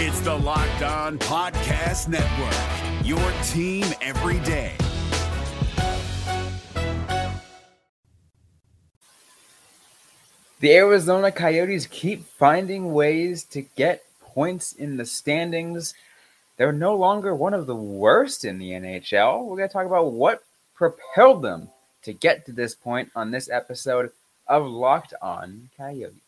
It's the Locked On Podcast Network, your team every day. The Arizona Coyotes keep finding ways to get points in the standings. They're no longer one of the worst in the NHL. We're going to talk about what propelled them to get to this point on this episode of Locked On Coyotes.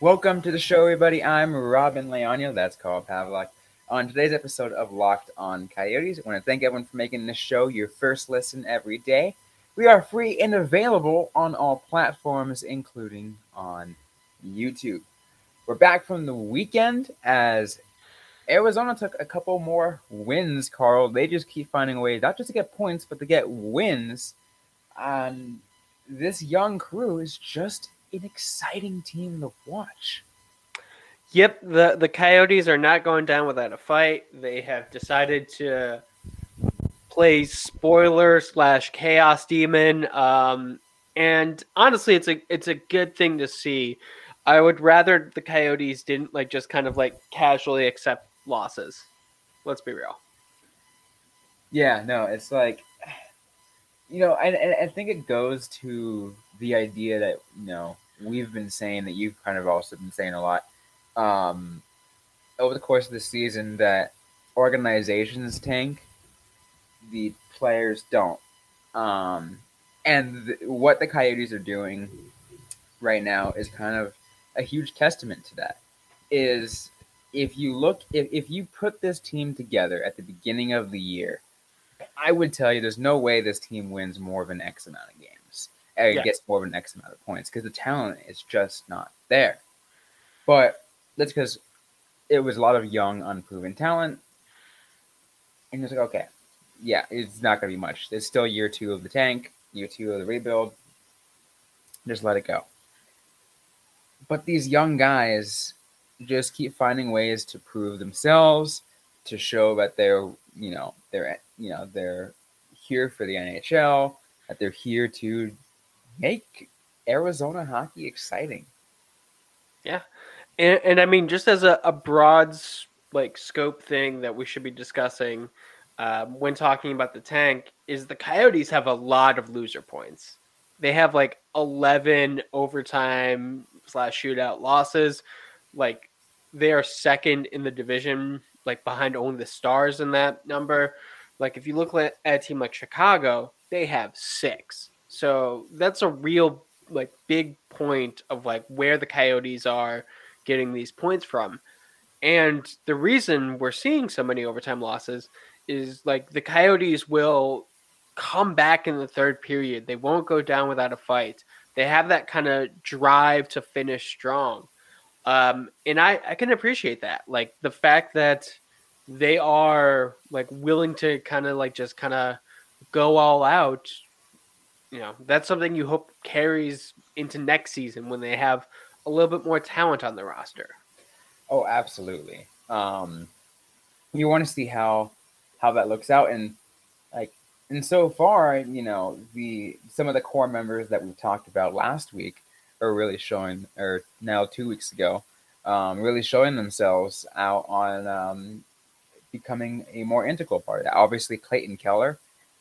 Welcome to the show, everybody. I'm Robyn Leaño. That's Carl Pavlock. On today's episode of Locked On Coyotes, I want to thank everyone for making this show your first listen every day. We are free and available on all platforms, including on YouTube. We're back from the weekend as Arizona took a couple more wins, Carl. They just keep finding ways not just to get points, but to get wins. And this young crew is just an exciting team to watch. Yep, the the Coyotes are not going down without a fight. They have decided to play spoiler slash chaos demon, um, and honestly, it's a it's a good thing to see. I would rather the Coyotes didn't like just kind of like casually accept losses. Let's be real. Yeah, no, it's like you know, and I think it goes to the idea that you know we've been saying that you've kind of also been saying a lot um, over the course of the season that organizations tank, the players don't. Um, and th- what the Coyotes are doing right now is kind of a huge testament to that. Is if you look, if, if you put this team together at the beginning of the year, I would tell you there's no way this team wins more than X amount of games. Or Yes. gets more than X amount of points because the talent is just not there. But that's because it was a lot of young, unproven talent. And it's like, okay, yeah, it's not going to be much. It's still year two of the tank, year two of the rebuild. Just let it go. But these young guys just keep finding ways to prove themselves, to show that they're, you know, they're, you know, they're here for the NHL, that they're here to make Arizona hockey exciting. Yeah, and, and I mean, just as a, a broad like scope thing that we should be discussing um, when talking about the tank is the Coyotes have a lot of loser points. They have like eleven overtime slash shootout losses. Like they are second in the division, like behind only the Stars in that number. Like if you look at a team like Chicago, they have six. So that's a real like big point of like where the Coyotes are getting these points from. And the reason we're seeing so many overtime losses is like the Coyotes will come back in the third period. They won't go down without a fight. They have that kind of drive to finish strong. Um, and I, I can appreciate that. Like the fact that they are like willing to kind of like just kind of go all out you know that's something you hope carries into next season when they have a little bit more talent on the roster. Oh, absolutely. Um, you want to see how how that looks out, and like, and so far, you know, the some of the core members that we talked about last week are really showing, or now two weeks ago, um, really showing themselves out on um, becoming a more integral part. Obviously, Clayton Keller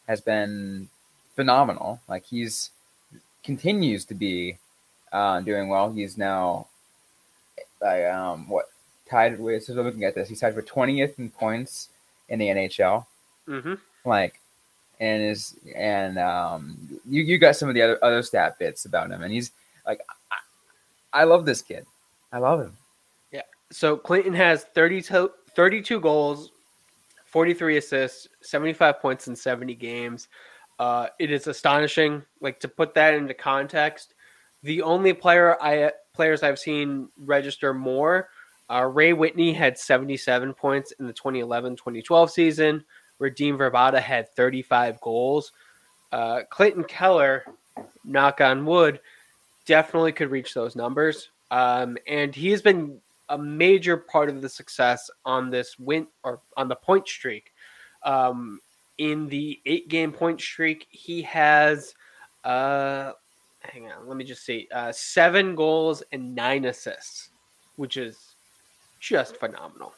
has been phenomenal. Like he's continues to be uh, doing well. He's now like um what tied with so looking at this, he's tied for twentieth in points in the NHL. Mm-hmm. Like and is and um you, you got some of the other other stat bits about him and he's like I, I love this kid. I love him. Yeah. So Clayton has 32, 32 goals, 43 assists, 75 points in 70 games. Uh, it is astonishing. Like to put that into context, the only player I players I've seen register more Uh, Ray Whitney had 77 points in the 2011-2012 season. Radim Vrbata had 35 goals. Uh, Clayton Keller, knock on wood, definitely could reach those numbers. Um, and he's been a major part of the success on this win or on the point streak. Um, in the eight game point streak, he has, uh, hang on, let me just see, uh, seven goals and nine assists, which is just phenomenal.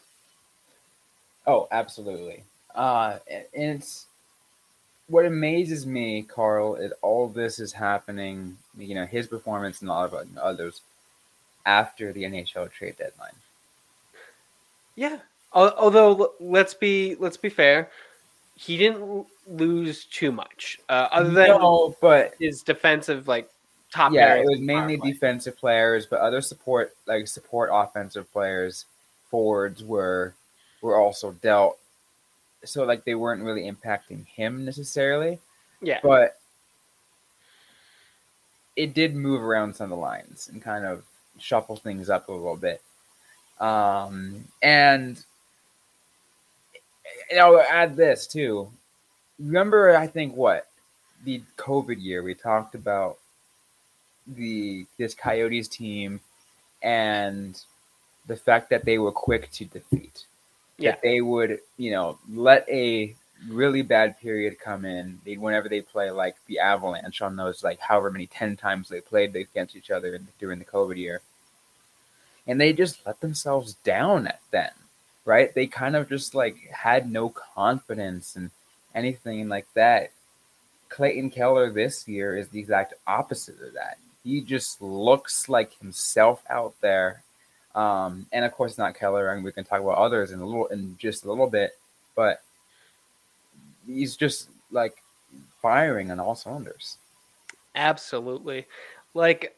Oh, absolutely. Uh, and it's what amazes me, Carl, is all this is happening. You know, his performance and a lot of others after the NHL trade deadline. Yeah. Although let's be let's be fair, he didn't lose too much. Uh, other than no, but his defensive like top. Yeah, it was mainly defensive players, but other support like support offensive players, forwards were were also dealt. So like they weren't really impacting him necessarily. Yeah, but it did move around some of the lines and kind of shuffle things up a little bit. Um, and and I'll add this too. Remember, I think what the COVID year we talked about the this Coyotes team and the fact that they were quick to defeat. Yeah, that they would you know let a really bad period come in. They whenever they play like the Avalanche on those like however many ten times they played against each other during the COVID year and they just let themselves down at then, right? They kind of just like had no confidence and anything like that. Clayton Keller this year is the exact opposite of that. He just looks like himself out there. Um, and of course, not Keller, and we can talk about others in a little, in just a little bit. But he's just like firing on all cylinders. Absolutely, like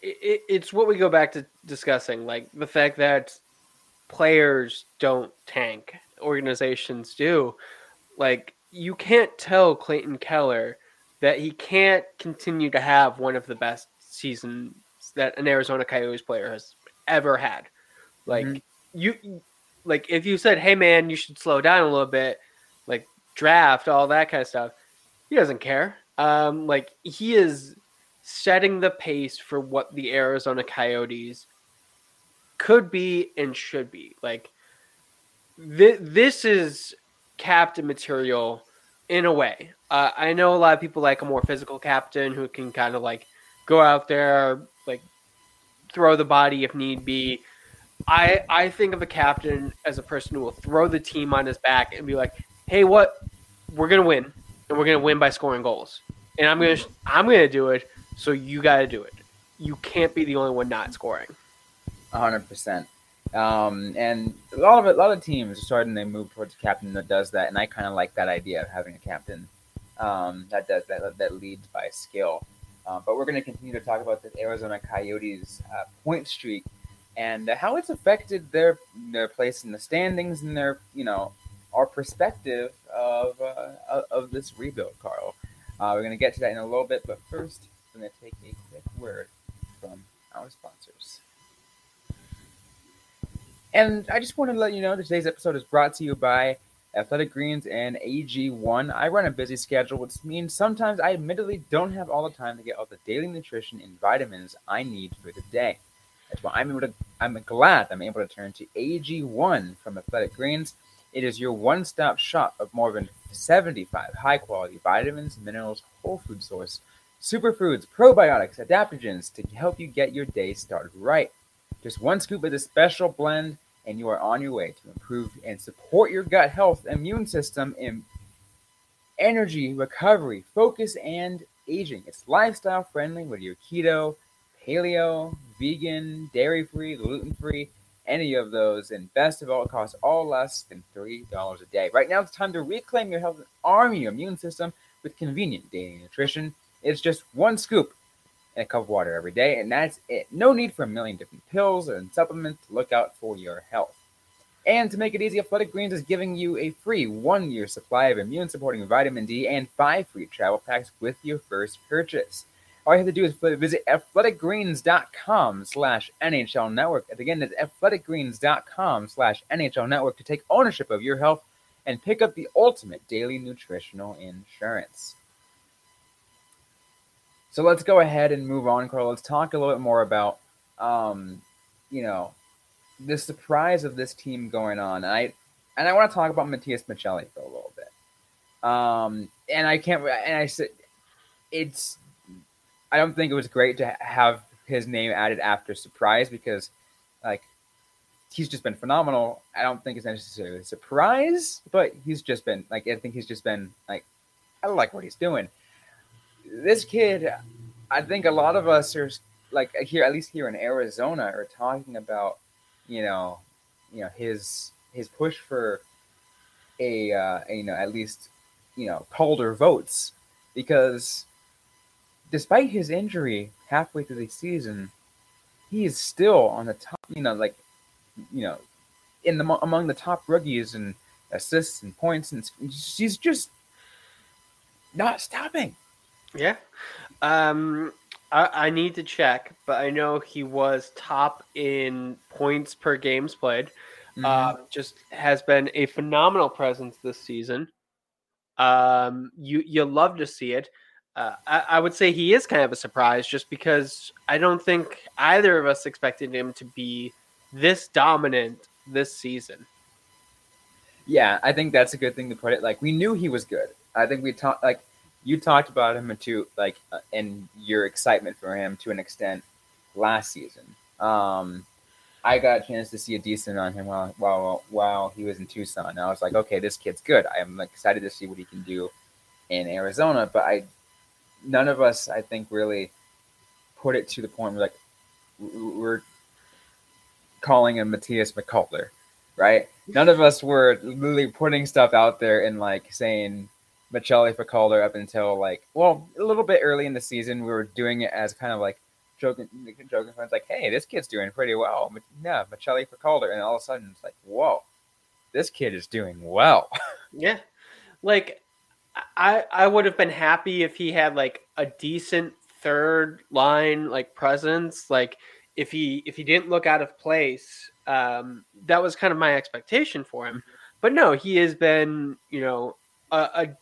it, it's what we go back to discussing, like the fact that players don't tank, organizations do. Like you can't tell Clayton Keller that he can't continue to have one of the best seasons that an Arizona Coyotes player has ever had. Like mm-hmm. you like if you said, "Hey man, you should slow down a little bit," like draft, all that kind of stuff. He doesn't care. Um, like he is setting the pace for what the Arizona Coyotes could be and should be. Like th- this is captain material in a way. Uh, I know a lot of people like a more physical captain who can kind of like go out there, like throw the body if need be. I I think of a captain as a person who will throw the team on his back and be like, "Hey, what? We're gonna win, and we're gonna win by scoring goals, and I'm gonna I'm gonna do it so you got to do it. You can't be the only one not scoring. hundred percent. Um, and a lot of a lot of teams are starting to move towards a captain that does that, and I kind of like that idea of having a captain um, that does that that leads by skill. Uh, but we're going to continue to talk about the Arizona Coyotes uh, point streak and how it's affected their their place in the standings and their you know our perspective of uh, of this rebuild, Carl. Uh, we're going to get to that in a little bit, but first, I'm going to take a quick word from our sponsors. And I just want to let you know that today's episode is brought to you by Athletic Greens and AG1. I run a busy schedule, which means sometimes I admittedly don't have all the time to get all the daily nutrition and vitamins I need for the day. That's why I'm able to I'm glad I'm able to turn to AG1 from Athletic Greens. It is your one-stop shop of more than 75 high-quality vitamins, minerals, whole food source superfoods, probiotics, adaptogens to help you get your day started right. Just one scoop of this special blend, and you are on your way to improve and support your gut health, immune system, and energy, recovery, focus, and aging. It's lifestyle friendly with your keto, paleo, vegan, dairy free, gluten free, any of those. And best of all, it costs all less than $3 a day. Right now, it's time to reclaim your health and arm your immune system with convenient daily nutrition. It's just one scoop in a cup of water every day, and that's it. No need for a million different pills and supplements to look out for your health. And to make it easy, Athletic Greens is giving you a free one year supply of immune supporting vitamin D and five free travel packs with your first purchase. all you have to do is visit athleticgreens.com slash NHL Network. And again, that's athleticgreens.com slash NHL Network to take ownership of your health and pick up the ultimate daily nutritional insurance. So let's go ahead and move on, Carl. Let's talk a little bit more about, um, you know, the surprise of this team going on. And I and I want to talk about Matthias Maccelli for a little bit. Um, and I can't. And I said, it's. I don't think it was great to have his name added after surprise because, like, he's just been phenomenal. I don't think it's necessarily a surprise, but he's just been like I think he's just been like I like what he's doing. This kid, I think a lot of us are like here, at least here in Arizona, are talking about, you know, you know his his push for a, uh, a you know at least you know Calder votes because despite his injury halfway through the season, he is still on the top. You know, like you know, in the among the top rookies and assists and points, and she's just not stopping. Yeah, um, I, I need to check, but I know he was top in points per games played. Mm-hmm. Uh, just has been a phenomenal presence this season. Um, you you love to see it. Uh, I, I, would say he is kind of a surprise, just because I don't think either of us expected him to be this dominant this season. Yeah, I think that's a good thing to put it. Like we knew he was good. I think we talked like you talked about him too, like uh, and your excitement for him to an extent last season. Um, I got a chance to see a decent on him while while while he was in Tucson. I was like, okay, this kid's good. I'm excited to see what he can do in Arizona. But I, none of us, I think, really put it to the point where like we're calling him Matthias Maccelli, right? None of us were literally putting stuff out there and like saying For Calder up until like well a little bit early in the season. We were doing it as kind of like joking, joking friends like, "Hey, this kid's doing pretty well." But Maccelli for Calder, and all of a sudden it's like, "Whoa, this kid is doing well." yeah, like I I would have been happy if he had like a decent third line like presence, like if he if he didn't look out of place, um, that was kind of my expectation for him. But no, he has been you know a, a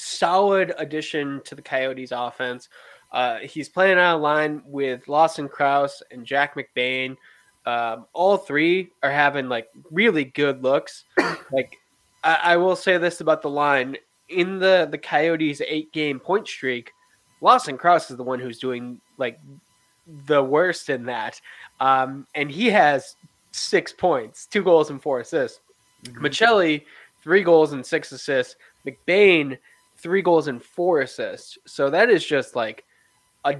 solid addition to the Coyotes offense. Uh, he's playing on a line with Lawson Crouse and Jack McBain. Um, all three are having like really good looks. like I, I, will say this about the line in the the Coyotes eight game point streak. Lawson Crouse is the one who's doing like the worst in that, um, and he has six points, two goals and four assists. mm Maccelli, three goals and six assists. McBain, three goals and four assists. So that is just like a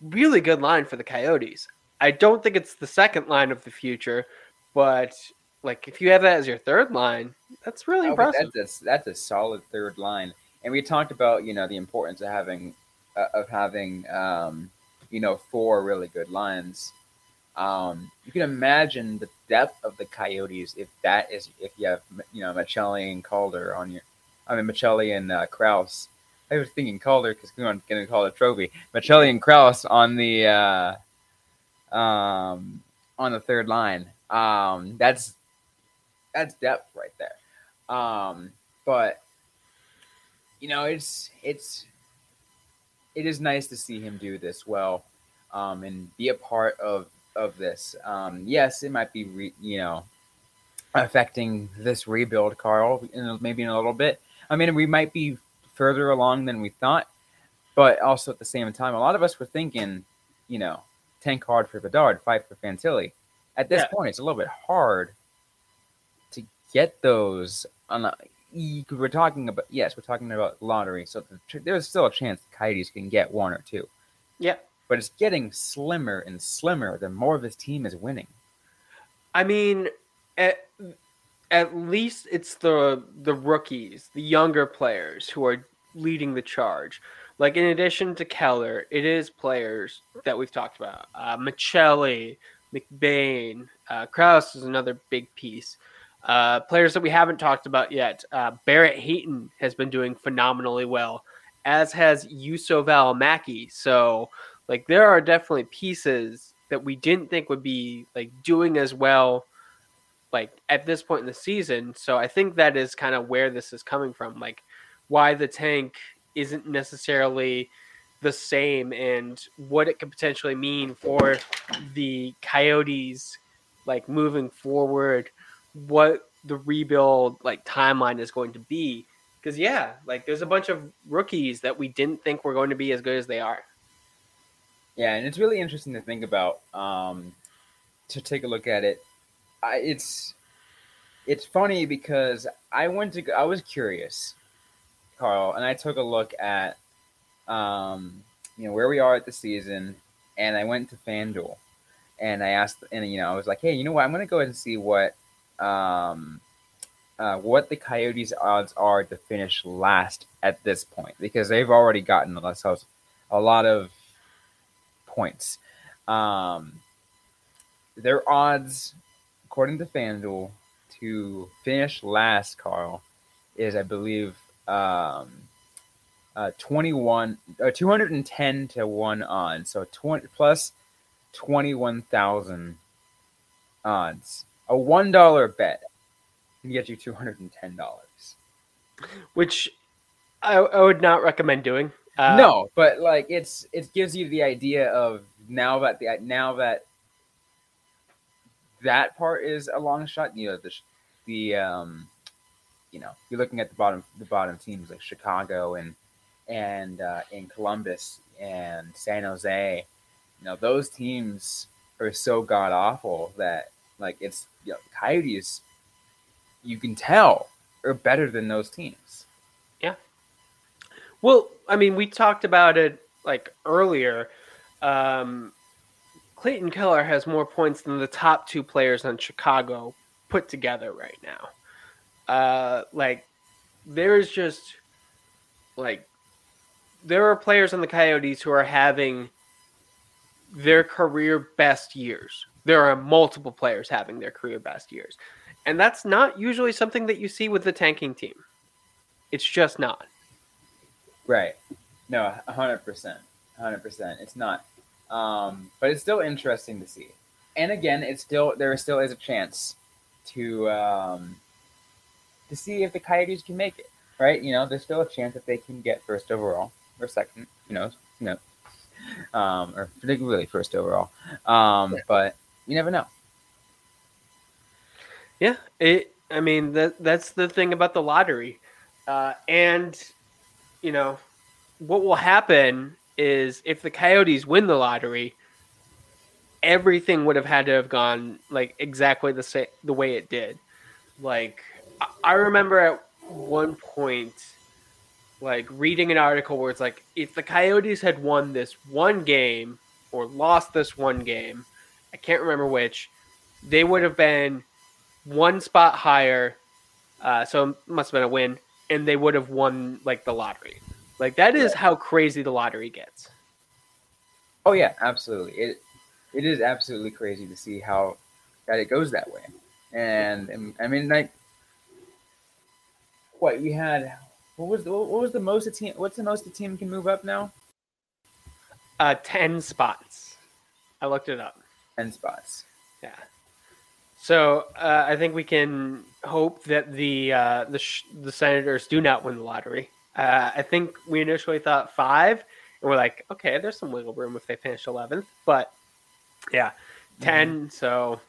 really good line for the Coyotes. I don't think it's the second line of the future, but like if you have that as your third line, that's really impressive. That's a, that's a solid third line. And we talked about you know the importance of having uh, of having um, you know four really good lines. Um, you can imagine the depth of the Coyotes if that is if you have you know Maccelli and Calder on your, I mean Maccelli and uh, Crouse I was thinking Calder because we want to call it trophy. Maccelli and Crouse on the uh, um, on the third line. Um, that's that's depth right there. Um, but you know, it's it's it is nice to see him do this well um, and be a part of of this. Um, yes, it might be re, you know affecting this rebuild, Carl, in, maybe in a little bit. I mean, we might be further along than we thought. But also at the same time, a lot of us were thinking, you know, tank hard for Bedard, fight for Fantilli. At this yeah. point, it's a little bit hard to get those. On a, we're talking about yes, we're talking about lottery, so there's still a chance the Coyotes can get one or two. Yeah, but it's getting slimmer and slimmer the more of his team is winning. I mean, at at least it's the the rookies, the younger players who are leading the charge. Like in addition to Keller, it is players that we've talked about. Uh, Maccelli, McBain, uh, Crouse is another big piece. Uh, players that we haven't talked about yet. Uh, Barrett Hayton has been doing phenomenally well as has Juuso Valimaki. So, like, there are definitely pieces that we didn't think would be like doing as well, like at this point in the season. So, I think that is kind of where this is coming from. Like, why the tank isn't necessarily the same and what it could potentially mean for the Coyotes like moving forward what the rebuild like timeline is going to be because yeah like there's a bunch of rookies that we didn't think were going to be as good as they are Yeah, and it's really interesting to think about. Um, to take a look at it, I, it's it's funny because I went to I was curious, Carl, and I took a look at um, you know where we are at the season, and I went to FanDuel, and I asked, and you know I was like, hey, you know what? I'm gonna go ahead and see what um, uh, what the Coyotes' odds are to finish last at this point because they've already gotten themselves a lot of points. Um, their odds, according to FanDuel, to finish last, Carl, is I believe um, uh, 21 uh, 210 to 1 on. So 20 plus 21,000 odds. A $1 bet can get you $210. which I, I would not recommend doing uh, no, but like it's it gives you the idea of now that the now that that part is a long shot. You know the the um, you know you're looking at the bottom the bottom teams like Chicago and and uh, in Columbus and San Jose. You know those teams are so god awful that like it's you know, Coyotes. You can tell are better than those teams. Yeah. Well, I mean, we talked about it like earlier. Um, Clayton Keller has more points than the top two players on Chicago put together right now. Uh, like, there's just like there are players on the Coyotes who are having their career best years. There are multiple players having their career best years. And that's not usually something that you see with the tanking team. It's just not. Right. No, a hundred percent, hundred percent. It's not, um, but it's still interesting to see. And again, it's still there still is a chance to um, to see if the Coyotes can make it. Right. You know, there's still a chance that they can get first overall or second. You know, you know, um, or particularly first overall. Um, but you never know. Yeah, it. I mean, that that's the thing about the lottery, uh, and you know, what will happen is if the Coyotes win the lottery, everything would have had to have gone like exactly the same the way it did. Like I- I remember at one point, like reading an article where it's like if the Coyotes had won this one game or lost this one game, I can't remember which, they would have been one spot higher. Uh, so must have been a win, and they would have won like the lottery. Like that is how crazy the lottery gets. Oh yeah, absolutely. It it is absolutely crazy to see how that it goes that way. And, and I mean, like, what we had. What was the what was the most a team? What's the most a team can move up now? Uh, ten spots. I looked it up. Ten spots. Yeah. So uh, I think we can hope that the uh, the sh- the Senators do not win the lottery. Uh, I think we initially thought five, and we're like, okay, there's some wiggle room if they finish eleventh, but yeah, 10 So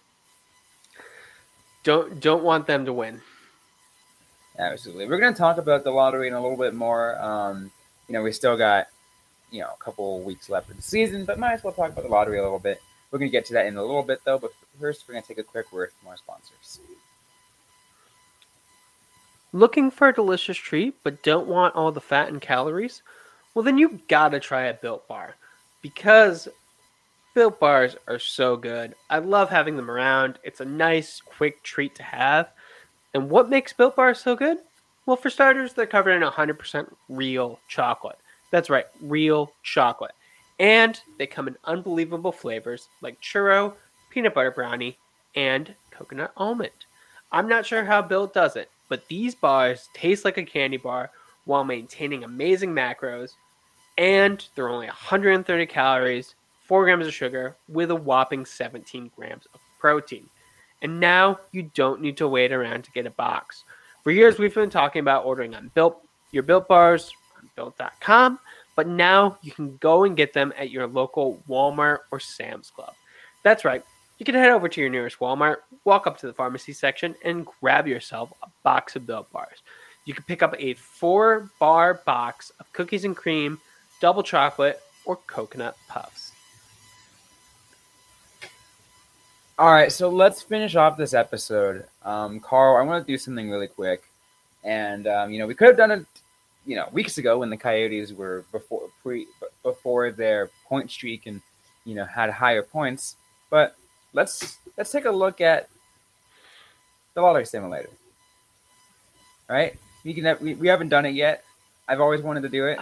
don't don't want them to win. Absolutely. We're going to talk about the lottery in a little bit more. Um, you know, we still got you know a couple weeks left of the season, but might as well talk about the lottery a little bit. We're going to get to that in a little bit though. But first, we're going to take a quick word from our sponsors. Looking for a delicious treat but don't want all the fat and calories? Well, then you gotta try a Built Bar because Built Bars are so good. I love having them around. It's a nice, quick treat to have. And what makes Built Bars so good? Well, for starters, they're covered in 100% real chocolate. That's right, real chocolate. And they come in unbelievable flavors like churro, peanut butter brownie, and coconut almond. I'm not sure how Built does it, but these bars taste like a candy bar while maintaining amazing macros, and they're only 130 calories, 4 grams of sugar, with a whopping 17 grams of protein. And now you don't need to wait around to get a box. For years, we've been talking about ordering on Built, your Built bars on Built.com, but now you can go and get them at your local Walmart or Sam's Club. That's right. You can head over to your nearest Walmart, walk up to the pharmacy section, and grab yourself a box of Built bars. You can pick up a four bar box of cookies and cream, double chocolate, or coconut puffs. All right, so let's finish off this episode. Um, Carl, I want to do something really quick, and um, you know we could have done it, you know, weeks ago when the Coyotes were before pre before their point streak and you know had higher points. But let's let's take a look at the lottery simulator. All right, we can have, we, we haven't done it yet. I've always wanted to do it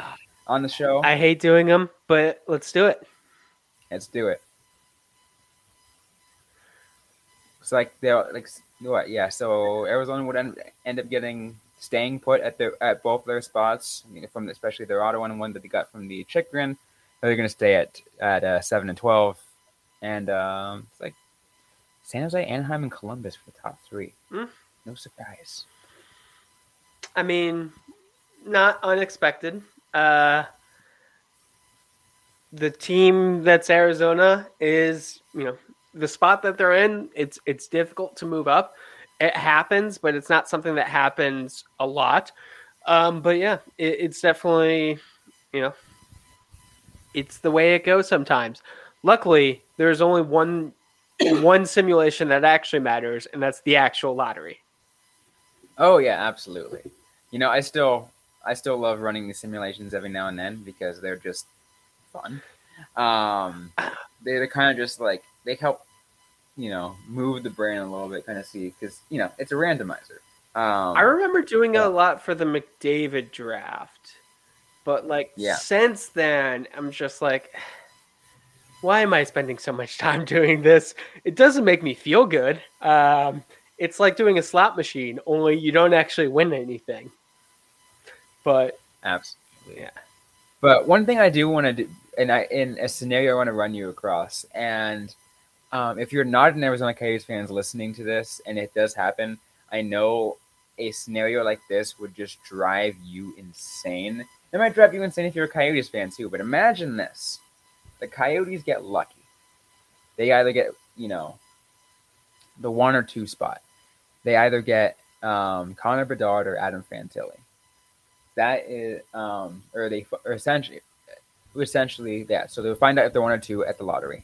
on the show. I hate doing them, but let's do it. Let's do it. It's like they're like what? Yeah. So Arizona would end, end up getting staying put at their at both their spots. I mean, from especially their Ottawa and one that they got from the Chychrun. They're going to stay at at uh, seven and twelve, and um, it's like San Jose, Anaheim, and Columbus for the top three. Mm. No surprise. I mean, not unexpected. Uh, the team that's Arizona is, you know, the spot that they're in. It's it's difficult to move up. It happens, but it's not something that happens a lot. Um, but yeah, it, it's definitely, you know, it's the way it goes sometimes. Luckily, there's only one one simulation that actually matters, and that's the actual lottery. Oh yeah, absolutely. You know, I still I still love running the simulations every now and then because they're just fun. Um, they're kind of just like they help, you know, move the brain a little bit, kind of see because you know it's a randomizer. Um, I remember doing yeah. a lot for the McDavid draft, but like Yeah. since then, I'm just like, why am I spending so much time doing this? It doesn't make me feel good. Um, it's like doing a slot machine, only you don't actually win anything. But Absolutely. Yeah. But one thing I do want to do, and I in a scenario I want to run you across, and um, if you're not an Arizona Coyotes fans listening to this, and it does happen, I know a scenario like this would just drive you insane. It might drive you insane if you're a Coyotes fan too. But imagine this: the Coyotes get lucky. They either get, you know, the one or two spot. They either get um, Connor Bedard or Adam Fantilli that is um or they or essentially essentially yeah so they'll find out if they're one or two at the lottery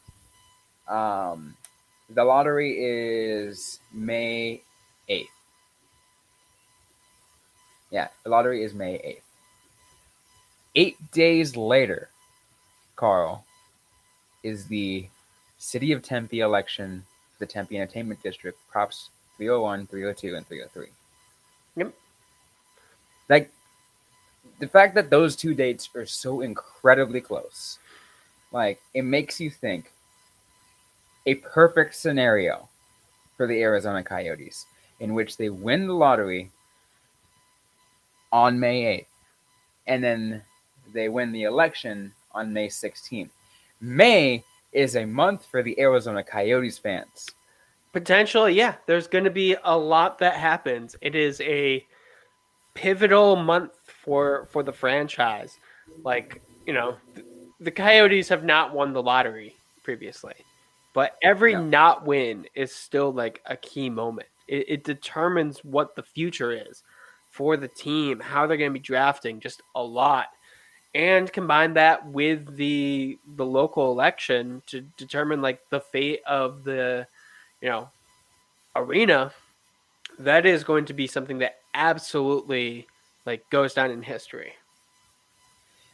um the lottery is may 8th yeah the lottery is may 8th eight days later carl is the city of tempe election for the tempe entertainment district props 301 302 and 303 Yep. like the fact that those two dates are so incredibly close, like it makes you think a perfect scenario for the Arizona Coyotes in which they win the lottery on May 8th and then they win the election on May 16th. May is a month for the Arizona Coyotes fans. potentially, yeah, there's going to be a lot that happens. It is a pivotal month for for the franchise. Like you know, the Coyotes have not won the lottery previously, but every No. not win is still like a key moment. It, it determines what the future is for the team, how they're going to be drafting, just a lot. And combine that with the the local election to determine like the fate of the you know arena that is going to be something that absolutely like goes down in history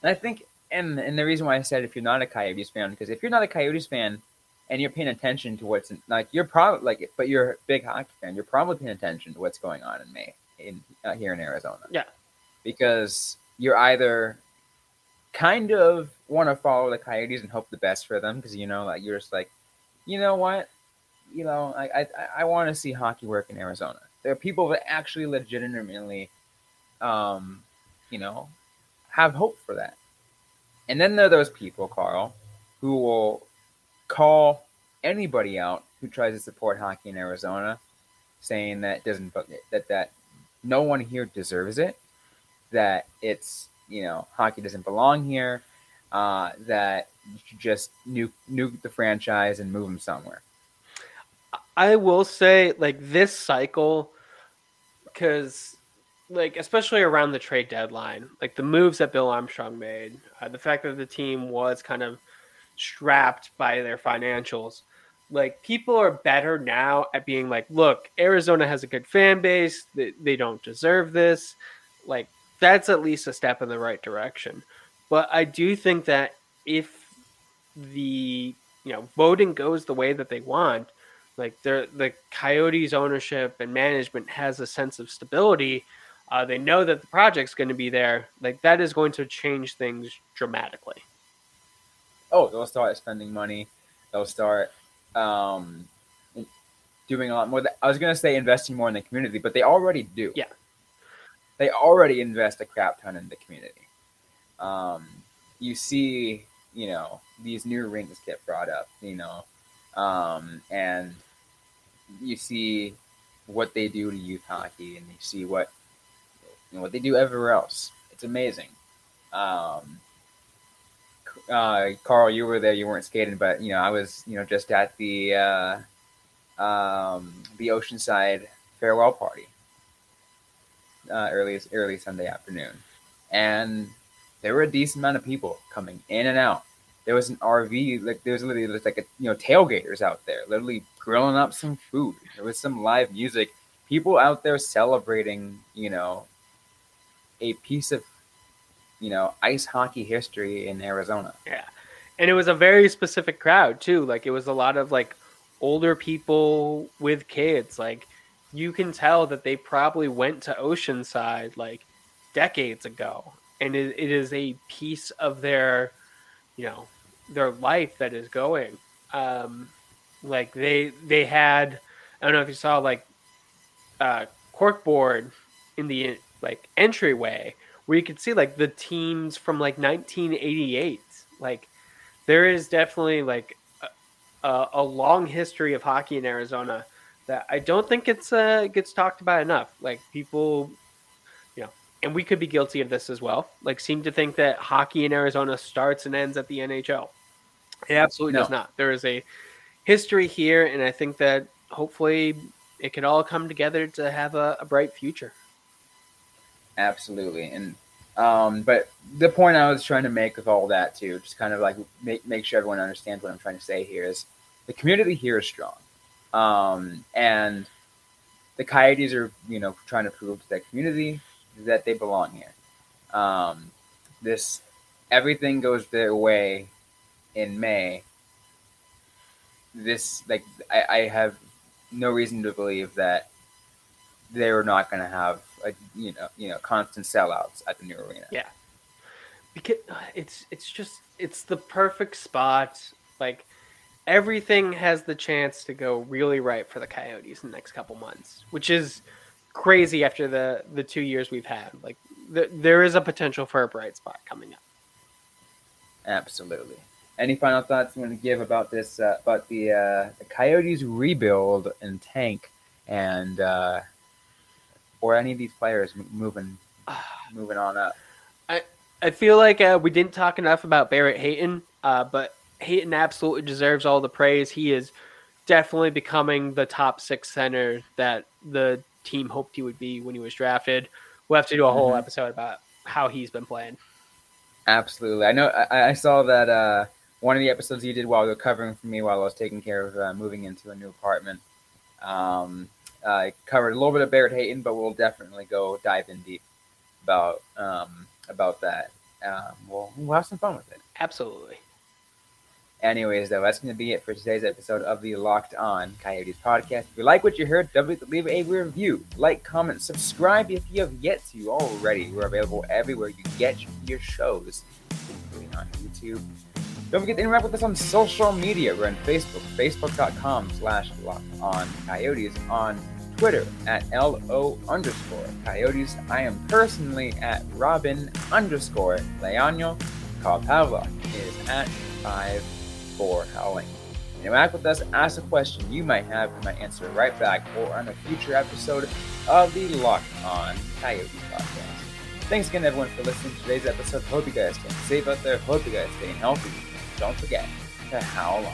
And I think, and and the reason why I said if you're not a Coyotes fan, because if you're not a Coyotes fan and you're paying attention to what's in, like you're probably like, but you're a big hockey fan, you're probably paying attention to what's going on in May in uh, here in Arizona. Yeah. because you're either kind of want to follow the Coyotes and hope the best for them, because you know, like you're just like, you know what, you know, I I, I want to see hockey work in Arizona. There are people that actually legitimately um, you know, have hope for that. And then there are those people, Carl, who will call anybody out who tries to support hockey in Arizona, saying that doesn't that that no one here deserves it, that it's you know hockey doesn't belong here, uh, that you should just nuke nuke the franchise and move them somewhere. I will say, like this cycle, because like especially around the trade deadline, like the moves that Bill Armstrong made, uh, the fact that the team was kind of strapped by their financials. Like people are better now at being like, look, Arizona has a good fan base. They, they don't deserve this. Like that's at least a step in the right direction. But I do think that if the you know voting goes the way that they want, like the Coyotes ownership and management has a sense of stability uh, they know that the project's going to be there. Like that is going to change things dramatically. Oh, they'll start spending money. They'll start um, doing a lot more. I was going to say investing more in the community, but they already do. Yeah, they already invest a crap ton in the community. Um, you see, you know, these new rings get brought up, you know, um, and you see what they do to youth hockey, and you see what you know, what they do everywhere else. It's amazing. Um, uh, Carl, you were there. You weren't skating, but you know I was. You know, just at the uh, um, the Oceanside farewell party uh, early early Sunday afternoon, and there were a decent amount of people coming in and out. There was an RV, like there was literally like a you know tailgaters out there, literally grilling up some food. There was some live music. People out there celebrating, you know, a piece of you know ice hockey history in Arizona. Yeah, and it was a very specific crowd too. Like it was a lot of like older people with kids. Like you can tell that they probably went to Oceanside like decades ago, and it, it is a piece of their you know their life that is going. Um, like they they had I don't know if you saw like uh, corkboard in the like entryway where you could see like the teams from like 1988. Like there is definitely like a, a long history of hockey in Arizona that I don't think it's uh, gets talked about enough. Like people, you know, and we could be guilty of this as well. Like seem to think that hockey in Arizona starts and ends at the NHL. It absolutely no. does not. There is a history here, and I think that hopefully it can all come together to have a, a bright future. Absolutely. And um, but the point I was trying to make with all that too, just kind of like make make sure everyone understands what I'm trying to say here is the community here is strong. Um, and the coyotes are, you know, trying to prove to that community that they belong here. Um, this everything goes their way in May. This like I, I have no reason to believe that they're not going to have a, you know you know constant sellouts at the new arena. Yeah, because it's it's just it's the perfect spot. Like everything has the chance to go really right for the Coyotes in the next couple months, which is crazy after the the two years we've had. Like the, there is a potential for a bright spot coming up. Absolutely. Any final thoughts you want to give about this uh, about the uh, the Coyotes rebuild and tank and uh, or any of these players moving moving on up. I I feel like uh, we didn't talk enough about Barrett Hayton, uh, but Hayton absolutely deserves all the praise. He is definitely becoming the top six center that the team hoped he would be when he was drafted. We'll have to do a whole mm-hmm. episode about how he's been playing. Absolutely, I know. I, I saw that uh, one of the episodes you did while you were covering for me while I was taking care of uh, moving into a new apartment. Um, uh, covered a little bit of Barrett Hayton, but we'll definitely go dive in deep about um, about that. Um, we'll, we'll have some fun with it. Absolutely. Anyways, though, that's going to be it for today's episode of the Locked On Coyotes podcast. If you like what you heard, leave a review, like, comment, subscribe if you have yet to already. We're available everywhere you get your shows, including on YouTube. Don't forget to interact with us on social media. We're on Facebook, facebook.com slash locked on coyotes, on Twitter at LO underscore Coyotes. I am personally at Robyn underscore Leano. Carl Pavlock is at 5 4 Howling. Interact with us, ask a question you might have, we might answer right back, or on a future episode of the Locked On Coyote podcast. Thanks again, everyone, for listening to today's episode. Hope you guys staying safe out there. Hope you guys staying healthy. Don't forget to howl on.